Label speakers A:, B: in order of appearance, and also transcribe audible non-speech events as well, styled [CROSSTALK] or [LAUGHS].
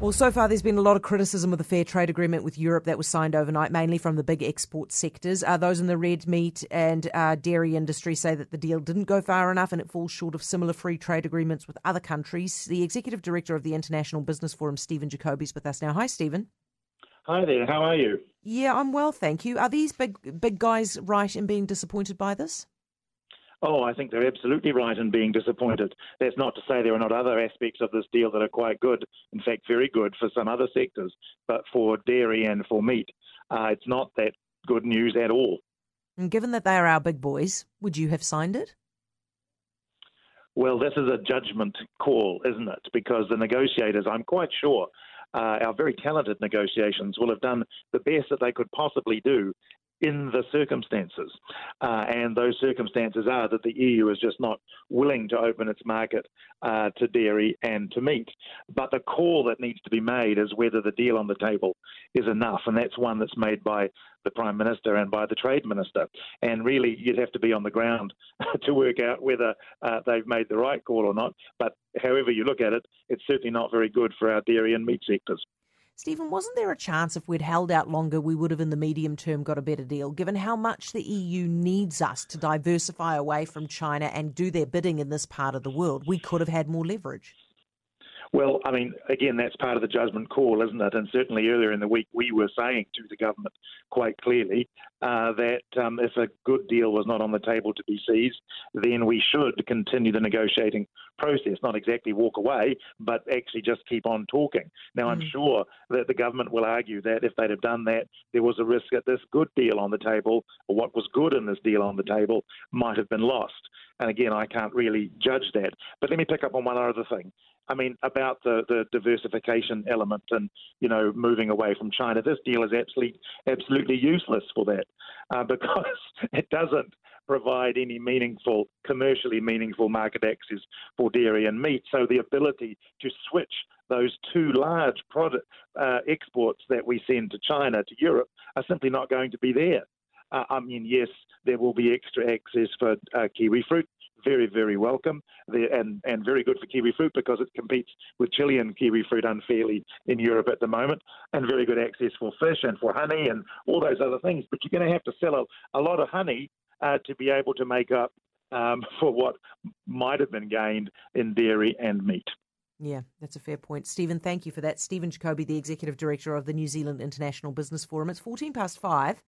A: Well, so far there's been a lot of criticism of the fair trade agreement with Europe that was signed overnight, mainly from the big export sectors. Uh, those in the red meat and uh, dairy industry say that the deal didn't go far enough and it falls short of similar free trade agreements with other countries. The executive director of the International Business Forum, Stephen Jacobi, is with us now. Hi, Stephen.
B: Hi there. How are you?
A: Yeah, I'm well, thank you. Are these big big guys right in being disappointed by this?
B: Oh, I think they're absolutely right in being disappointed. That's not to say there are not other aspects of this deal that are quite good, in fact, very good for some other sectors, but for dairy and for meat, uh, it's not that good news at all.
A: And given that they are our big boys, would you have signed it?
B: Well, this is a judgment call, isn't it? Because the negotiators, I'm quite sure, uh, our very talented negotiations will have done the best that they could possibly do in the circumstances. Uh, and those circumstances are that the EU is just not willing to open its market uh, to dairy and to meat. But the call that needs to be made is whether the deal on the table is enough. And that's one that's made by the Prime Minister and by the Trade Minister. And really, you'd have to be on the ground [LAUGHS] to work out whether uh, they've made the right call or not. But however you look at it, it's certainly not very good for our dairy and meat sectors.
A: Stephen, wasn't there a chance if we'd held out longer, we would have in the medium term got a better deal, given how much the EU needs us to diversify away from China and do their bidding in this part of the world? We could have had more leverage.
B: Well, I mean, again, that's part of the judgment call, isn't it? And certainly earlier in the week, we were saying to the government quite clearly uh, that um, if a good deal was not on the table to be seized, then we should continue the negotiating process, not exactly walk away, but actually just keep on talking. Now, mm. I'm sure that the government will argue that if they'd have done that, there was a risk that this good deal on the table, or what was good in this deal on the table, might have been lost. And again, I can't really judge that. But let me pick up on one other thing. I mean, about the, the diversification element and, you know, moving away from China. This deal is absolutely, absolutely useless for that uh, [LAUGHS] because it doesn't provide any meaningful, commercially meaningful market access for dairy and meat. So the ability to switch those two large product uh, exports that we send to China, to Europe, are simply not going to be there. Uh, I mean, yes, there will be extra access for uh, kiwi fruit, very, very welcome and, and very good for kiwi fruit because it competes with Chilean kiwi fruit unfairly in Europe at the moment, and very good access for fish and for honey and all those other things. But you're going to have to sell a, a lot of honey uh, to be able to make up um, [LAUGHS] for what might have been gained in dairy and meat.
A: Yeah, that's a fair point. Stephen, thank you for that. Stephen Jacobi, the Executive Director of the New Zealand International Business Forum. It's 14 past five.